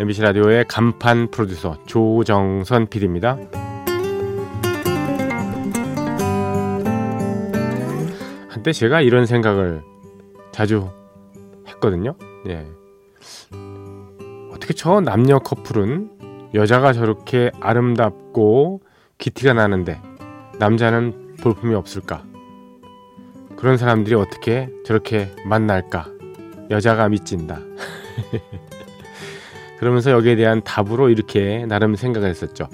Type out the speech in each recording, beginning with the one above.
MBC 라디오의 간판 프로듀서 조정선 PD입니다. 한때 제가 이런 생각을 자주 했거든요. 예. 어떻게 저 남녀 커플은 여자가 저렇게 아름답고 기티가 나는데 남자는 볼품이 없을까? 그런 사람들이 어떻게 저렇게 만날까? 여자가 미친다. 그러면서 여기에 대한 답으로 이렇게 나름 생각을 했었죠.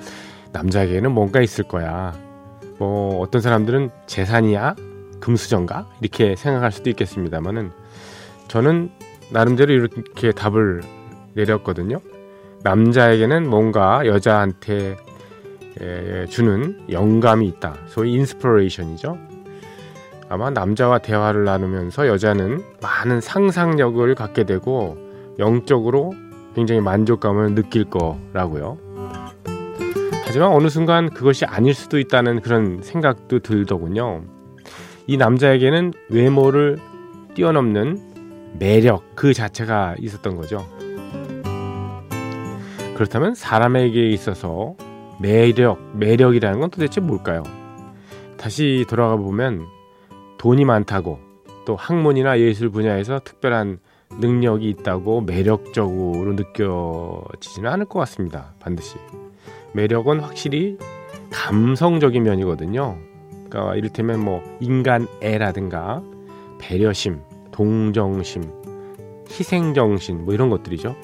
남자에게는 뭔가 있을 거야. 뭐 어떤 사람들은 재산이야? 금수저인가? 이렇게 생각할 수도 있겠습니다만은 저는 나름대로 이렇게 답을 내렸거든요. 남자에게는 뭔가 여자한테 주는 영감이 있다. 소위 inspiration이죠. 아마 남자와 대화를 나누면서 여자는 많은 상상력을 갖게 되고 영적으로 굉장히 만족감을 느낄 거라고요. 하지만 어느 순간 그것이 아닐 수도 있다는 그런 생각도 들더군요. 이 남자에게는 외모를 뛰어넘는 매력 그 자체가 있었던 거죠. 그렇다면 사람에게 있어서 매력, 매력이라는 건 도대체 뭘까요? 다시 돌아가 보면 돈이 많다고 또 학문이나 예술 분야에서 특별한 능력이 있다고 매력적으로 느껴지지는 않을 것 같습니다. 반드시. 매력은 확실히 감성적인 면이거든요. 그러니까 이를테면 뭐 인간애라든가 배려심, 동정심, 희생정신 뭐 이런 것들이죠.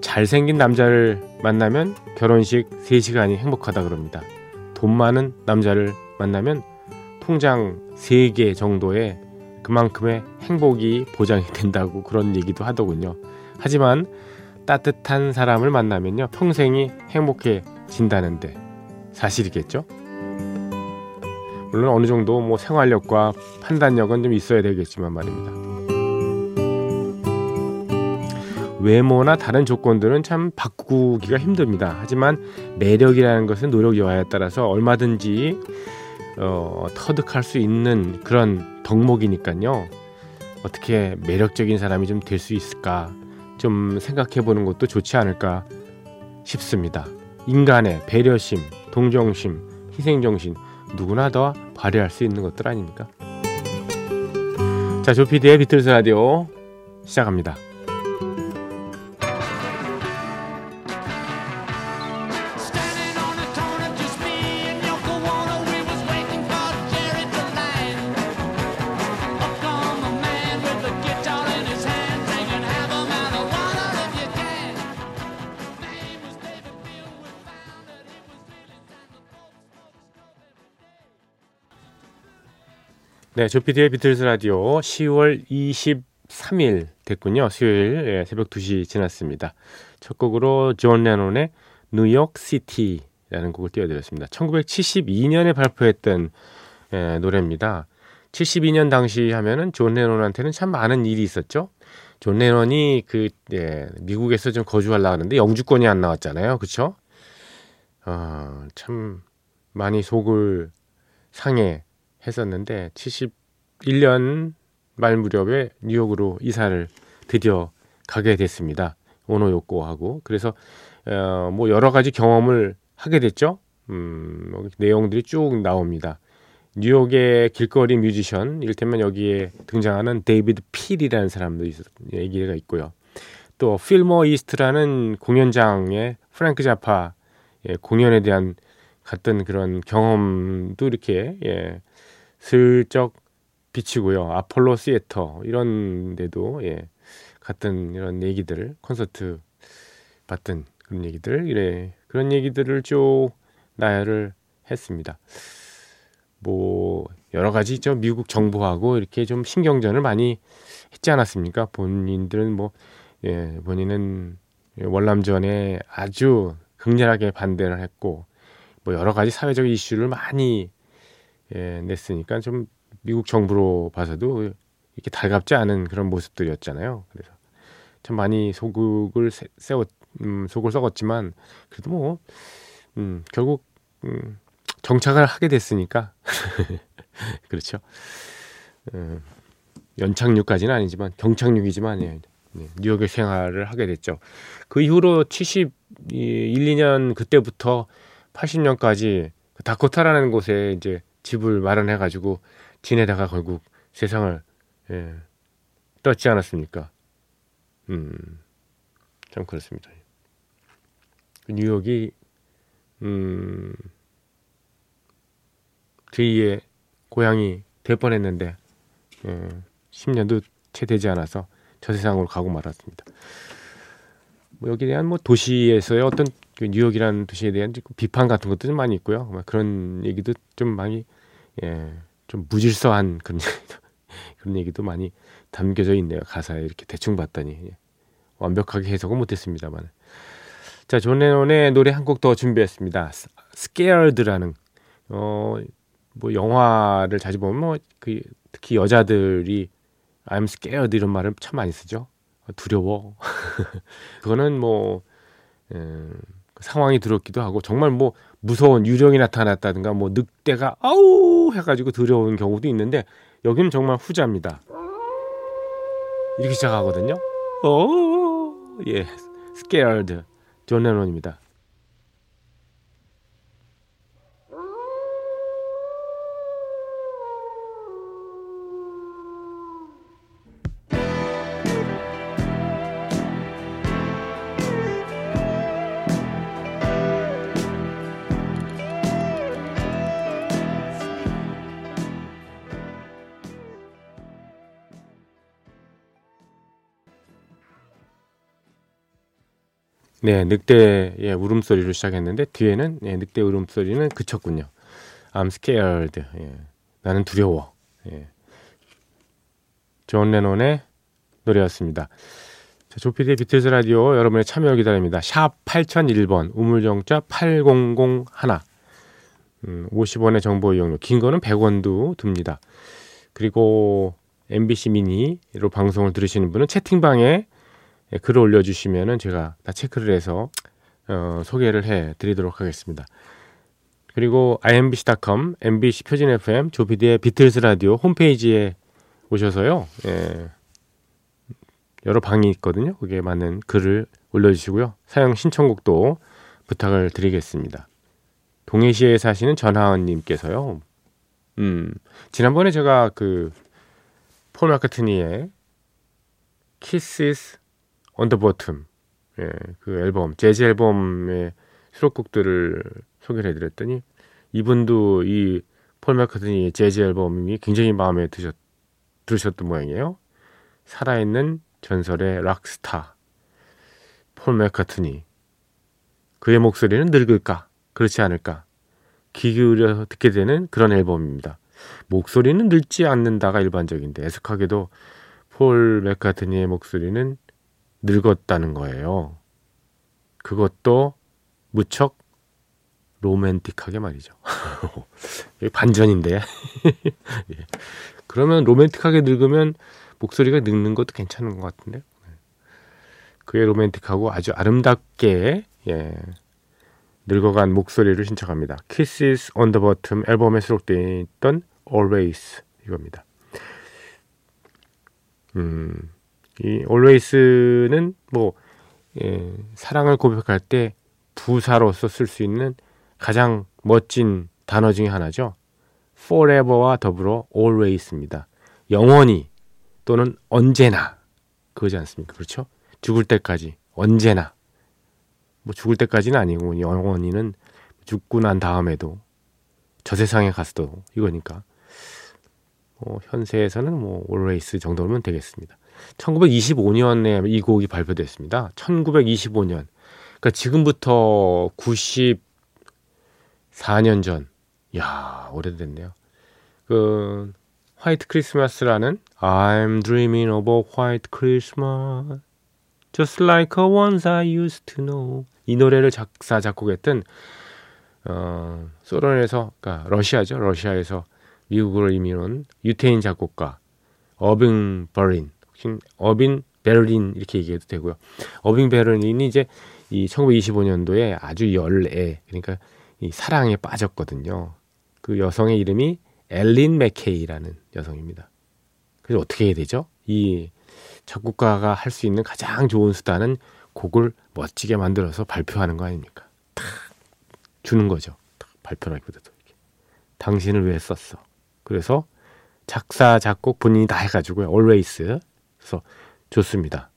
잘생긴 남자를 만나면 결혼식 3시간이 행복하다 그럽니다. 돈 많은 남자를 만나면 통장 3개 정도의 그만큼의 행복이 보장이 된다고 그런 얘기도 하더군요. 하지만 따뜻한 사람을 만나면요. 평생이 행복해진다는데 사실이겠죠? 물론 어느 정도 뭐 생활력과 판단력은 좀 있어야 되겠지만 말입니다. 외모나 다른 조건들은 참 바꾸기가 힘듭니다. 하지만 매력이라는 것은 노력 여하에 따라서 얼마든지 어, 터득할 수 있는 그런 덕목이니까요. 어떻게 매력적인 사람이 좀 될 수 있을까 좀 생각해 보는 것도 좋지 않을까 싶습니다. 인간의 배려심, 동정심, 희생정신 누구나 더 발휘할 수 있는 것들 아닙니까? 자, 조피디의 비틀스 라디오 시작합니다. 네, 조피디의 비틀스 라디오 10월 23일 됐군요. 수요일 예, 새벽 2시 지났습니다. 첫 곡으로 존 레논의 New York City라는 곡을 띄워드렸습니다. 1972년에 발표했던 예, 노래입니다. 72년 당시 하면은 존 레논한테는 참 많은 일이 있었죠. 존 레논이 그 예, 미국에서 좀 거주하려고 하는데 영주권이 안 나왔잖아요. 그렇죠? 아, 참 많이 속을 상해 했었는데 71년 말 무렵에 뉴욕으로 이사를 드디어 가게 됐습니다. 오노요코하고 그래서 어, 뭐 여러 가지 경험을 하게 됐죠. 음, 뭐 내용들이 쭉 나옵니다. 뉴욕의 길거리 뮤지션, 이를테면 여기에 등장하는 데이비드 필이라는 사람도 있, 얘기가 있고요. 또 필모어 이스트라는 공연장의 프랭크 자파 예, 공연에 대한 갔던 그런 경험도 이렇게 예, 슬쩍 비치고요. 아폴로 시애터 이런 데도 예, 같은 이런 얘기들 콘서트 봤던 그런 얘기들 이래 그런 얘기들을 쭉 나열을 했습니다. 뭐 여러 가지 있죠. 미국 정부하고 이렇게 좀 신경전을 많이 했지 않았습니까? 본인들은 뭐 예, 본인은 월남전에 아주 극렬하게 반대를 했고 뭐 여러 가지 사회적 이슈를 많이 예, 냈으니까 좀 미국 정부로 봐서도 이렇게 달갑지 않은 그런 모습들이었잖아요. 그래서 참 많이 소극을 세웠 음, 속을 썩었지만 그래도 뭐 음, 결국 음, 정착을 하게 됐으니까 그렇죠. 음, 연착륙까지는 아니지만 경착륙이지만 예, 네, 뉴욕에 생활을 하게 됐죠. 그 이후로 71, 2년 그때부터 80년까지 그 다코타라는 곳에 이제 집을 마련해 가지고 지내다가 결국 세상을 예, 떴지 않았습니까? 음, 참 그렇습니다. 그 뉴욕이 음, 제2의 고향이 될 뻔했는데 예, 10년도 채 되지 않아서 저 세상으로 가고 말았습니다. 뭐 여기에 대한 뭐 도시에서의 어떤 그 뉴욕이라는 도시에 대한 비판 같은 것도 좀 많이 있고요. 그런 얘기도 좀 많이 예, 좀 무질서한 그런 그런 얘기도 많이 담겨져 있네요. 가사에 이렇게 대충 봤더니 예. 완벽하게 해석은 못했습니다만. 자, 존 레논의 노래 한 곡 더 준비했습니다. Scared라는 어 뭐 영화를 자주 보면 뭐 그 특히 여자들이 I'm scared 이런 말을 참 많이 쓰죠. 두려워. 그거는 뭐 음, 상황이 들었기도 하고 정말 뭐 무서운 유령이 나타났다든가 뭐 늑대가 아우 해가지고 두려운 경우도 있는데 여기는 정말 후자입니다. 이렇게 시작하거든요. 오, 예, scared 존 레논입니다. 네, 늑대의 울음소리로 시작했는데 뒤에는 예, 늑대 울음소리는 그쳤군요. I'm scared. 예, 나는 두려워. 예. 존 레논의 노래였습니다. 자, 조피디의 비틀즈 라디오 여러분의 참여 기다립니다. 샵 8001번 우물정자 8001 음, 50원의 정보 이용료 긴 거는 100원도 듭니다. 그리고 MBC 미니로 방송을 들으시는 분은 채팅방에 예, 글을 올려주시면은 제가 다 체크를 해서 어, 소개를 해 드리도록 하겠습니다. 그리고 imbc.com, mbc 표준 FM, 조피디의 비틀스 라디오 홈페이지에 오셔서요. 예, 여러 방이 있거든요. 거기에 맞는 글을 올려주시고요. 사용 신청곡도 부탁을 드리겠습니다. 동해시에 사시는 전하원님께서요. 음, 지난번에 제가 그 폴 마카트니의 Kisses 언더버튼 예, 그 앨범 재즈 앨범의 수록곡들을 소개를 해드렸더니 이분도 이 폴 마카트니의 재즈 앨범이 굉장히 마음에 드셨 들으셨던 모양이에요. 살아있는 전설의 락스타 폴 마카트니 그의 목소리는 늙을까 그렇지 않을까 기울여 듣게 되는 그런 앨범입니다. 목소리는 늙지 않는다가 일반적인데 애석하게도 폴 맥카트니의 목소리는 늙었다는 거예요. 그것도 무척 로맨틱하게 말이죠. 반전인데. 예. 그러면 로맨틱하게 늙으면 목소리가 늙는 것도 괜찮은 것 같은데. 그의 로맨틱하고 아주 아름답게 예, 늙어간 목소리를 신청합니다. Kisses on the Bottom 앨범에 수록되어 있던 Always 이겁니다. 음, 이 always는 뭐 예, 사랑을 고백할 때 부사로서 쓸 수 있는 가장 멋진 단어 중에 하나죠. forever와 더불어 always입니다. 영원히 또는 언제나 그거지 않습니까? 그렇죠? 죽을 때까지 언제나 뭐 죽을 때까지는 아니고 영원히는 죽고 난 다음에도 저 세상에 가서도 이거니까 뭐 현세에서는 뭐 always 정도면 되겠습니다. 1925년에 이 곡이 발표됐습니다. 1925년. 그러니까 지금부터 94년 전. 야, 오래됐네요. 그 화이트 크리스마스라는 I'm dreaming of a white Christmas. Just like a ones I used to know. 이 노래를 작사 작곡했던 어, 소련에서 그러니까 러시아죠. 러시아에서 미국으로 이민 온 유태인 작곡가 어빙 버린 혹시 어빈 베를린 이렇게 얘기해도 되고요. 어빙 베를린이 이제 이 1925년도에 아주 열애 그러니까 이 사랑에 빠졌거든요. 그 여성의 이름이 엘린 맥케이라는 여성입니다. 그래서 어떻게 해야 되죠? 이 작곡가가 할 수 있는 가장 좋은 수단은 곡을 멋지게 만들어서 발표하는 거 아닙니까? 탁 주는 거죠. 탁 발표를 하기보다도 이렇게. 당신을 위해 썼어. 그래서 작사 작곡 본인이 다 해가지고요. Always 그래서 좋습니다.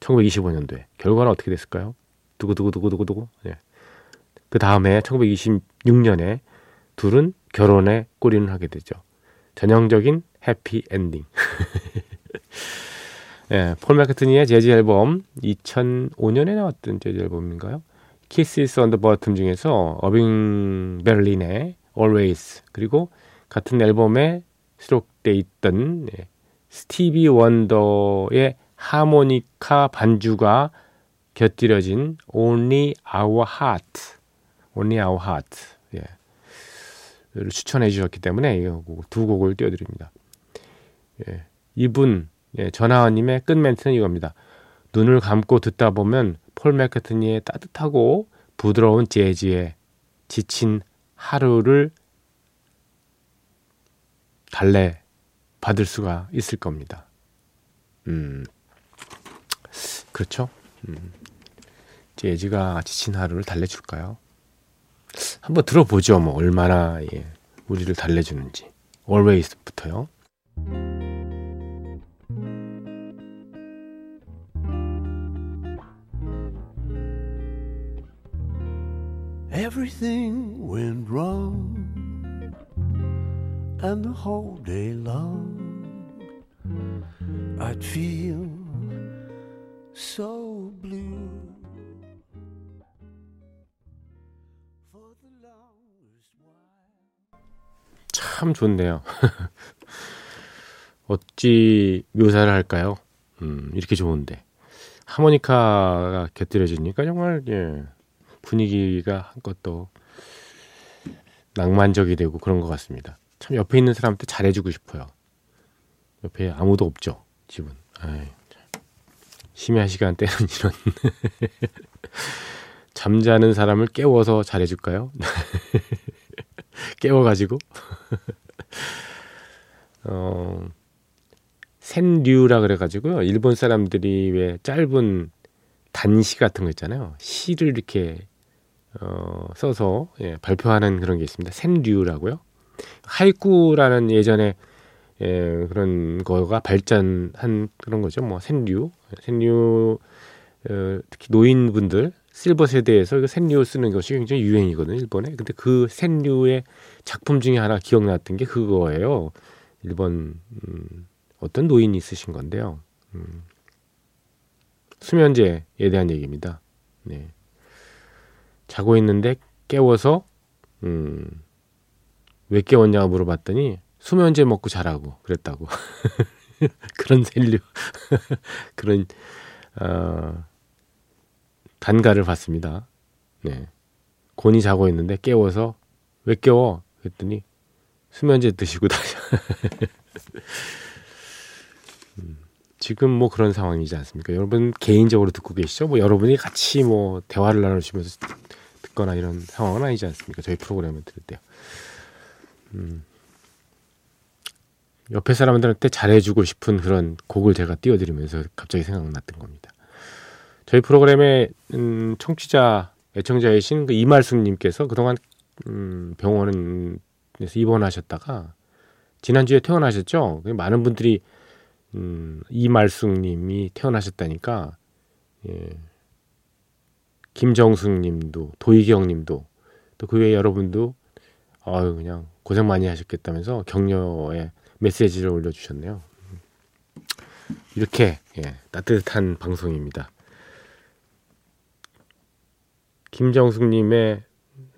1925년도에 결과는 어떻게 됐을까요? 두구두구두구두구두구. 예. 그 다음에 1926년에 둘은 결혼에 골인을 하게 되죠. 전형적인 해피 엔딩. 예, 폴 매카트니의 재즈 앨범 2005년에 나왔던 재즈 앨범인가요? Kisses on the Bottom 중에서 어빙 베를린의 Always 그리고 같은 앨범에 수록돼 있던 예, 스티비 원더의 하모니카 반주가 곁들여진 Only Our Hearts, Only Our Heart, 예. 를 추천해 주셨기 때문에 두 곡을 띄워드립니다. 예. 이분 예, 전하원님의 끝 멘트는 이겁니다. 눈을 감고 듣다 보면 폴 맥카트니의 따뜻하고 부드러운 재즈에 지친 하루를 달래 받을 수가 있을 겁니다. 음, 그렇죠. 음, 재즈가 지친 하루를 달래줄까요? 한번 들어보죠. 뭐 얼마나 예, 우리를 달래주는지. Always부터요. Everything went wrong, and the whole day long I'd feel so blue. 참 좋네요. 어찌 묘사를 할까요? 음, 이렇게 좋은데. 하모니카가 곁들여지니까 정말, 예, 분위기가 한껏 또 낭만적이 되고 그런 것 같습니다. 참 옆에 있는 사람한테 잘해주고 싶어요. 옆에 아무도 없죠, 집은. 아이, 심야 시간대는 이런. 잠자는 사람을 깨워서 잘해줄까요? 깨워가지고? 어 센류라 그래가지고요. 일본 사람들이 왜 짧은 단시 같은 거 있잖아요. 시를 이렇게 어, 써서 예, 발표하는 그런 게 있습니다. 센류라고요 하이쿠라는 예전에 예, 그런 거가 발전한 그런 거죠 뭐 센류 센류 어, 특히 노인분들 실버 세대에서 이거 샌류 쓰는 것이 굉장히 유행이거든요, 일본에. 근데 그 샌류의 작품 중에 하나 기억났던 게 그거예요. 일본 음, 어떤 노인이 쓰신 건데요. 음, 수면제에 대한 얘기입니다. 네. 자고 있는데 깨워서 음, 왜 깨웠냐고 물어봤더니 수면제 먹고 자라고 그랬다고. 그런 샌류 그런 어, 단가를 받습니다. 네. 곤이 자고 있는데 깨워서 왜 깨워? 그랬더니 수면제 드시고 다시. 음, 지금 뭐 그런 상황이지 않습니까? 여러분 개인적으로 듣고 계시죠? 뭐 여러분이 같이 뭐 대화를 나누시면서 듣거나 이런 상황은 아니지 않습니까? 저희 프로그램을 들을 때요. 음, 옆에 사람들한테 잘해주고 싶은 그런 곡을 제가 띄워드리면서 갑자기 생각났던 겁니다. 저희 프로그램의 음, 청취자 애청자이신 그 이말숙님께서 그동안 음, 병원에서 입원하셨다가 지난주에 퇴원하셨죠. 많은 분들이 음, 이말숙님이 태어나셨다니까 예. 김정숙님도 도희경님도 또 그 외에 여러분도 아유 그냥 고생 많이 하셨겠다면서 격려의 메시지를 올려주셨네요. 이렇게 예, 따뜻한 방송입니다. 김정숙님의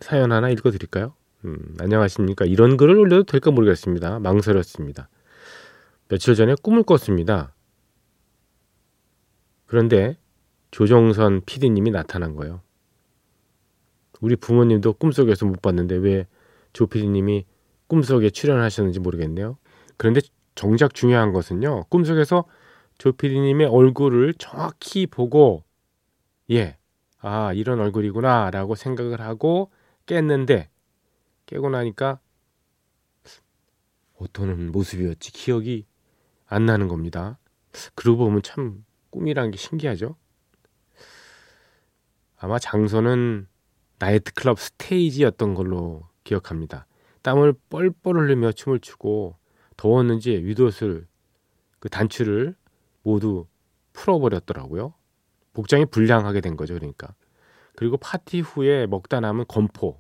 사연 하나 읽어드릴까요? 음, 안녕하십니까. 이런 글을 올려도 될까 모르겠습니다. 망설였습니다. 며칠 전에 꿈을 꿨습니다. 그런데 조정선 PD님이 나타난 거예요. 우리 부모님도 꿈속에서 못 봤는데 왜 조 PD님이 꿈속에 출연하셨는지 모르겠네요. 그런데 정작 중요한 것은요. 꿈속에서 조 PD님의 얼굴을 정확히 보고 예, 아 이런 얼굴이구나라고 생각을 하고 깼는데 깨고 나니까 어떤 모습이었지 기억이 안 나는 겁니다. 그러고 보면 참 꿈이란 게 신기하죠. 아마 장소는 나이트클럽 스테이지였던 걸로 기억합니다. 땀을 뻘뻘 흘리며 춤을 추고 더웠는지 윗옷을 그 단추를 모두 풀어버렸더라고요. 복장이 불량하게 된 거죠, 그러니까. 그리고 파티 후에 먹다 남은 건포,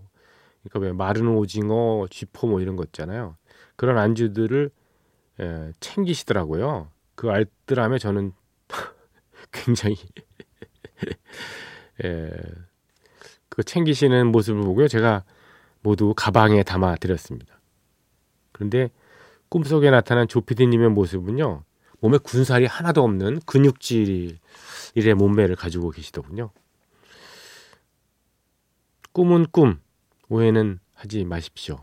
그러니까 왜 마른 오징어, 쥐포 뭐 이런 거 있잖아요. 그런 안주들을 예, 챙기시더라고요. 그 알뜰함에 저는 굉장히 예, 그 챙기시는 모습을 보고요. 제가 모두 가방에 담아 드렸습니다. 그런데 꿈속에 나타난 조피디님의 모습은요. 몸에 군살이 하나도 없는 근육질의 몸매를 가지고 계시더군요. 꿈은 꿈, 오해는 하지 마십시오.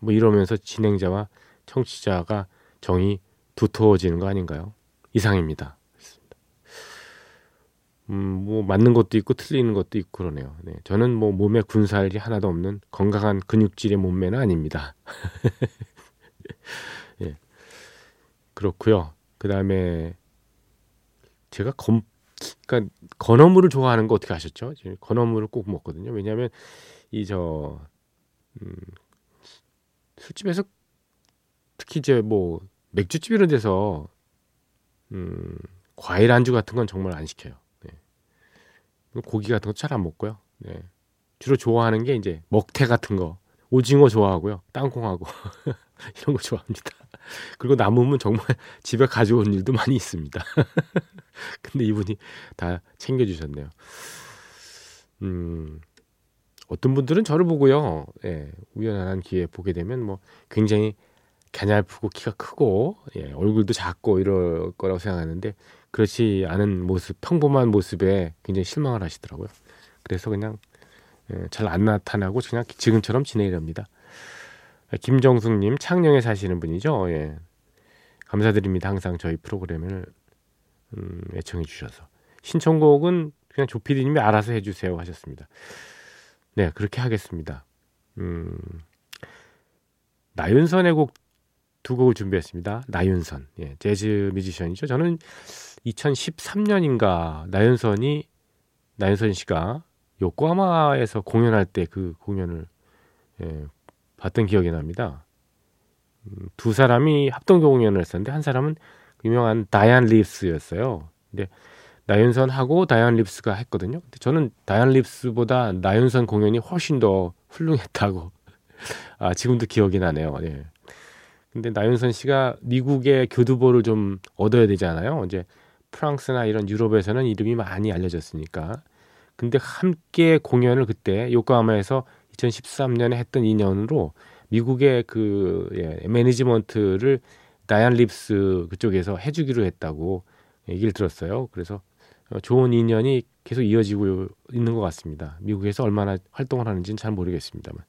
뭐 이러면서 진행자와 청취자가 정이 두터워지는 거 아닌가요? 이상입니다. 음, 뭐 맞는 것도 있고 틀리는 것도 있고 그러네요. 네, 저는 뭐 몸에 군살이 하나도 없는 건강한 근육질의 몸매는 아닙니다. 예. 그렇고요. 그다음에 제가 검 그러니까 건어물을 좋아하는 거 어떻게 아셨죠? 건어물을 꼭 먹거든요. 왜냐하면 이저 음, 술집에서 특히 이제 뭐 맥주집 이런 데서 음, 과일 안주 같은 건 정말 안 시켜요. 네. 고기 같은 거 잘 안 먹고요. 네. 주로 좋아하는 게 이제 먹태 같은 거, 오징어 좋아하고요, 땅콩하고 이런 거 좋아합니다. 그리고 남으면 정말 집에 가져온 일도 많이 있습니다. 근데 이분이 다 챙겨주셨네요. 음, 어떤 분들은 저를 보고요, 예, 우연한 기회에 보게 되면 뭐 굉장히 가냘프고 키가 크고 예, 얼굴도 작고 이럴 거라고 생각하는데 그렇지 않은 모습, 평범한 모습에 굉장히 실망을 하시더라고요. 그래서 그냥 예, 잘안 나타나고 그냥 지금처럼 지내렵니다. 김정숙님 창녕에 사시는 분이죠. 예. 감사드립니다. 항상 저희 프로그램을 음, 애청해 주셔서 신청곡은 그냥 조피디님이 알아서 해주세요 하셨습니다. 네 그렇게 하겠습니다. 음, 나윤선의 곡 두 곡을 준비했습니다. 나윤선, 예, 재즈 뮤지션이죠. 저는 2013년인가 나윤선이 나윤선 씨가 요코하마에서 공연할 때 그 공연을 예, 봤던 기억이 납니다. 음, 두 사람이 합동 공연을 했었는데 한 사람은 유명한 다이안 립스였어요. 근데 나윤선하고 다이안 립스가 했거든요. 근데 저는 다이안 립스보다 나윤선 공연이 훨씬 더 훌륭했다고 아, 지금도 기억이 나네요. 예. 근데 나윤선 씨가 미국의 교두보를 좀 얻어야 되잖아요. 이제 프랑스나 이런 유럽에서는 이름이 많이 알려졌으니까. 근데 함께 공연을 그때 요코하마에서 2013년에 했던 인연으로 미국의 그 예, 매니지먼트를 다이안 립스 그쪽에서 해주기로 했다고 얘기를 들었어요. 그래서 어, 좋은 인연이 계속 이어지고 있는 것 같습니다. 미국에서 얼마나 활동을 하는지는 잘 모르겠습니다만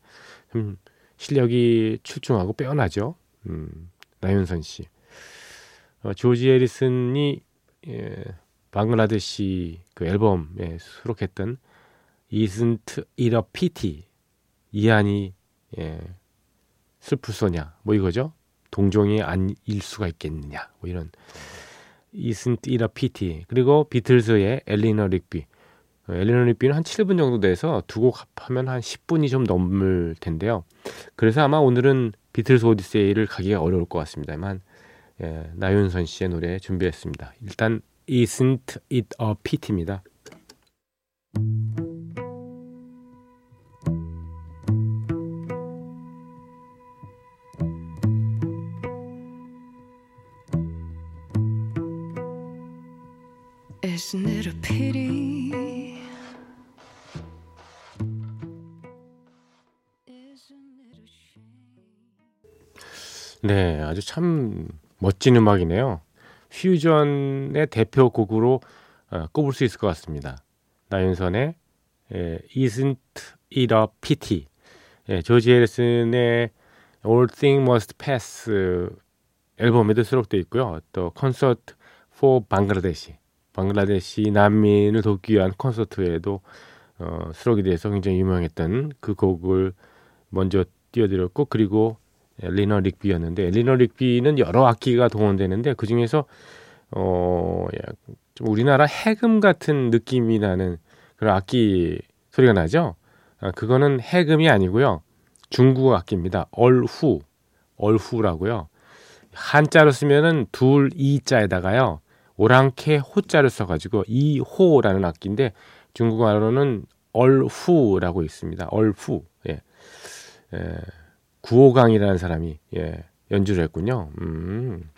좀 실력이 출중하고 빼어나죠. 음, 나윤선 씨. 어, 조지 에리슨이 예, 방글라데시 그 앨범에 수록했던 Isn't It a Pity 이안이 예, 슬플 소냐 뭐 이거죠. 동종이 아닐 수가 있겠느냐 뭐 이런 Isn't It a Pity 그리고 비틀즈의 엘리너 릭비 어, 엘리너 릭비는 한 7분 정도 돼서 두 곡 합하면 한 10분이 좀 넘을 텐데요. 그래서 아마 오늘은 비틀스 오디세이를 가기가 어려울 것 같습니다만 예, 나윤선 씨의 노래 준비했습니다. 일단 Isn't It a Pity입니다. Isn't it a pity? 네, 아주 참 멋진 음악이네요. 퓨전의 대표곡으로 어, 꼽을 수 있을 것 같습니다. 나윤선의 예, Isn't It a Pity 예, 조지 해리슨의 All Things Must Pass 앨범에도 수록되어 있고요. 또 콘서트 for 방글라데시 방글라데시 난민을 돕기 위한 콘서트에도 어, 수록이 돼서 굉장히 유명했던 그 곡을 먼저 띄워드렸고 그리고 리너 릭비였는데 리너 릭비는 여러 악기가 동원되는데 그 중에서 어, 좀 우리나라 해금 같은 느낌이 나는 그런 악기 소리가 나죠. 아, 그거는 해금이 아니고요. 중국어 악기입니다. 얼후, 얼후라고요. 한자로 쓰면은 둘 이자에다가요. 오랑캐 호자를 써가지고 이호라는 악기인데 중국어로는 얼후라고 있습니다. 얼후. 예. 예. 구호강이라는 사람이 예, 연주를 했군요. 음,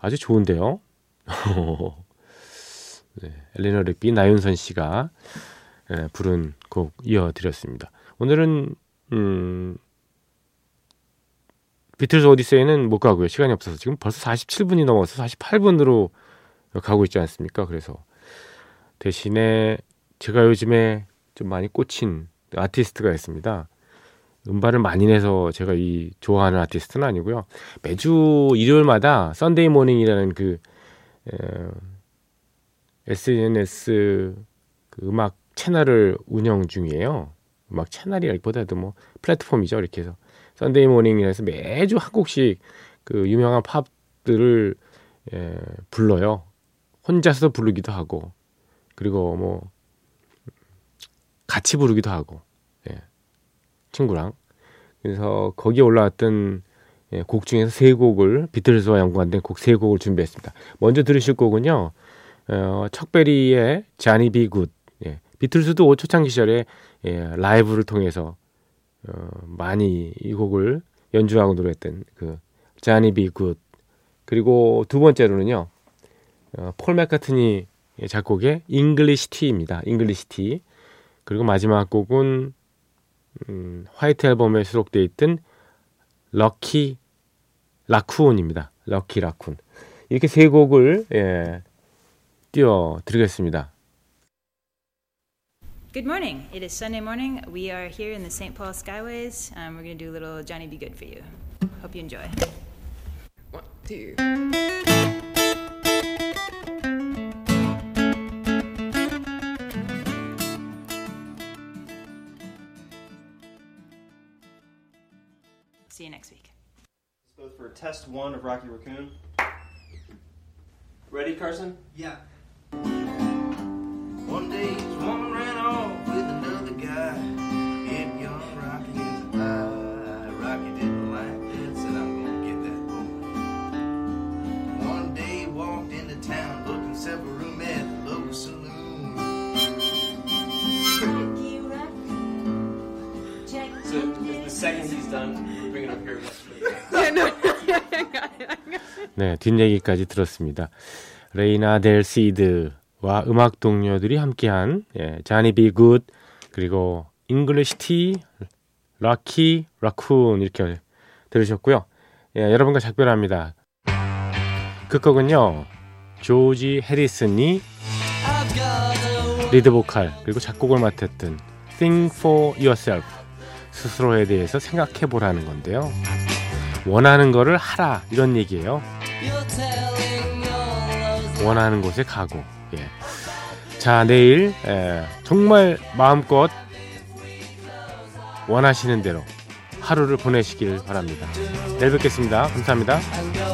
아주 좋은데요. 네, 엘리너 렉비 나윤선 씨가 예, 부른 곡 이어드렸습니다. 오늘은 음, 비틀즈 오디세이는 못 가고요. 시간이 없어서 지금 벌써 47분이 넘어서 48분으로 가고 있지 않습니까? 그래서 대신에 제가 요즘에 좀 많이 꽂힌 아티스트가 있습니다. 음반을 많이 내서 제가 이 좋아하는 아티스트는 아니고요. 매주 일요일마다 Sunday Morning이라는 그 에, SNS 그 음악 채널을 운영 중이에요. 음악 채널이라기보다도 뭐 플랫폼이죠. 이렇게 해서 Sunday Morning이라서 매주 한 곡씩 그 유명한 팝들을 에, 불러요. 혼자서 부르기도 하고 그리고 뭐 같이 부르기도 하고 예. 친구랑 그래서 거기에 올라왔던 예, 곡 중에서 세 곡을 비틀즈와 연관된 곡 세 곡을 준비했습니다. 먼저 들으실 곡은요. 어, 척베리의 Johnny B. Goode. 예, 비틀즈도 초창기 시절에 예, 라이브를 통해서 어, 많이 이 곡을 연주하고 노래했던 그 Johnny B. Goode. 그리고 두 번째로는요. 어, 폴 맥카트니 작곡의 English Tea입니다. English Tea. 그리고 마지막 곡은 음, 화이트 앨범에 수록되어 있던 럭키 라쿤입니다. 럭키 라쿤. 이렇게 세 곡을 예, 띄워드리겠습니다. Good morning. It is Sunday morning. We are here in the St. Paul Skyways. Um, we're going to do a little Johnny Be Good for you. Hope you enjoy. One, two. See you next week. Let's go for test one of Rocky Raccoon. Ready, Carson? Yeah. One day, this woman ran off with another guy. Hit young Rocky in the eye. Rocky didn't like it, said, I'm gonna get that boy. One day, he walked into town looking several room at the local saloon. So the second he's done, 네, 뒷얘기까지 들었습니다. 레이나 델 시드와 음악 동료들이 함께한 예, Johnny B. Goode, 그리고 English Tea, Rocky Raccoon 이렇게 들으셨고요. 예, 여러분과 작별합니다. 그 곡은요. 조지 해리슨이 리드 보컬 그리고 작곡을 맡았던 Think for Yourself 스스로에 대해서 생각해 보라는 건데요. 원하는 거를 하라 이런 얘기예요. 원하는 곳에 가고. 예. 자 내일 에, 정말 마음껏 원하시는 대로 하루를 보내시길 바랍니다. 내일 뵙겠습니다. 감사합니다.